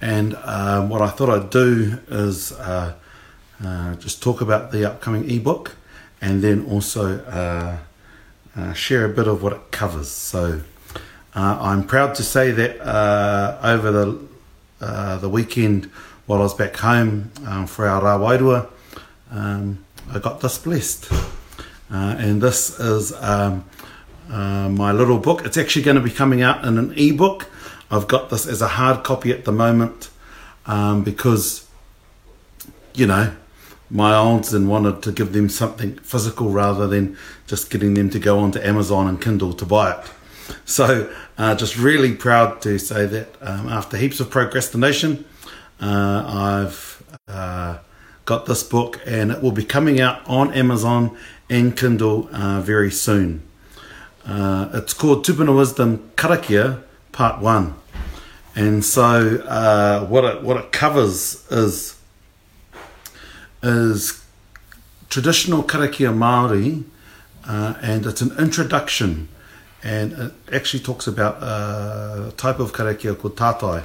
And uh, what I thought I'd do is uh, uh, just talk about the upcoming ebook and then also uh, uh, share a bit of what it covers. So uh, I'm proud to say that uh, over the, uh, the weekend, while I was back home um, for our Rawairua, um, I got this blessed. Uh, and this is um, uh, my little book. It's actually going to be coming out in an ebook. I've got this as a hard copy at the moment um, because, you know, my aunts and wanted to give them something physical rather than just getting them to go onto Amazon and Kindle to buy it. So, uh, just really proud to say that um, after heaps of procrastination, uh, I've uh, got this book and it will be coming out on Amazon and Kindle uh, very soon. Uh, it's called Tupuna Wisdom Karakia Part 1. And so uh, what, it, what it covers is, is traditional Karakia Māori uh, and it's an introduction and it actually talks about a type of Karakia called Tātai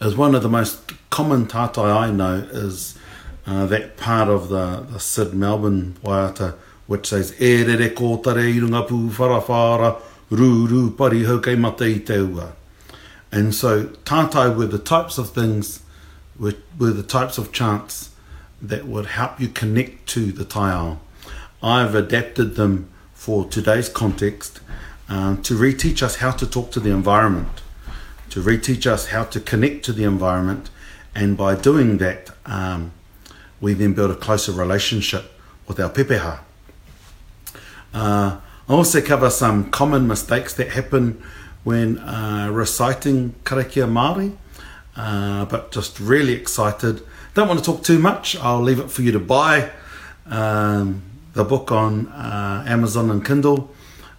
is one of the most common tātai I know is uh, that part of the, the Sid Melbourne waiata, which says, e re re kōtare i runga pū wharawhāra, rū rū pari hau kei mate i te ua. And so, tātai were the types of things, were, were the types of chants that would help you connect to the tai ao. I've adapted them for today's context um, to reteach us how to talk to the environment, to reteach us how to connect to the environment, and by doing that, um, we then build a closer relationship with our Pepeha. Uh, I also cover some common mistakes that happen when uh, reciting karakia Māori, uh, but just really excited. Don't want to talk too much. I'll leave it for you to buy um, the book on uh, Amazon and Kindle.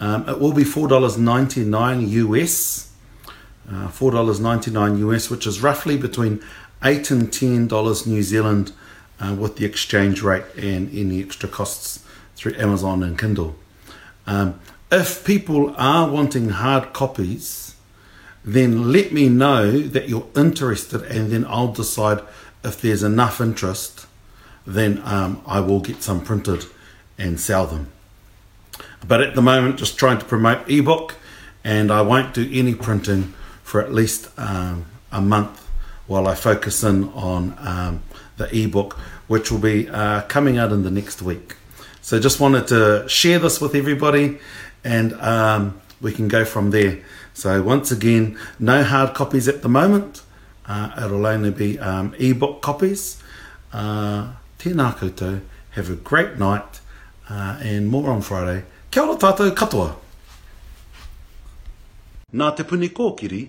Um, it will be $4.99 US, uh, $4.99 US, which is roughly between eight and ten dollars New Zealand, uh, with the exchange rate and any extra costs through Amazon and Kindle. Um, if people are wanting hard copies, then let me know that you're interested, and then I'll decide if there's enough interest, then um, I will get some printed and sell them. But at the moment, just trying to promote ebook, and I won't do any printing for at least um, a month while I focus in on um, the ebook, which will be uh, coming out in the next week. So just wanted to share this with everybody and um, we can go from there. So once again, no hard copies at the moment. Uh, it'll only be um, ebook copies. Uh, tēnā koutou, have a great night uh, and more on Friday. Kia ora tātou katoa! Nā Te Puni Kōkiri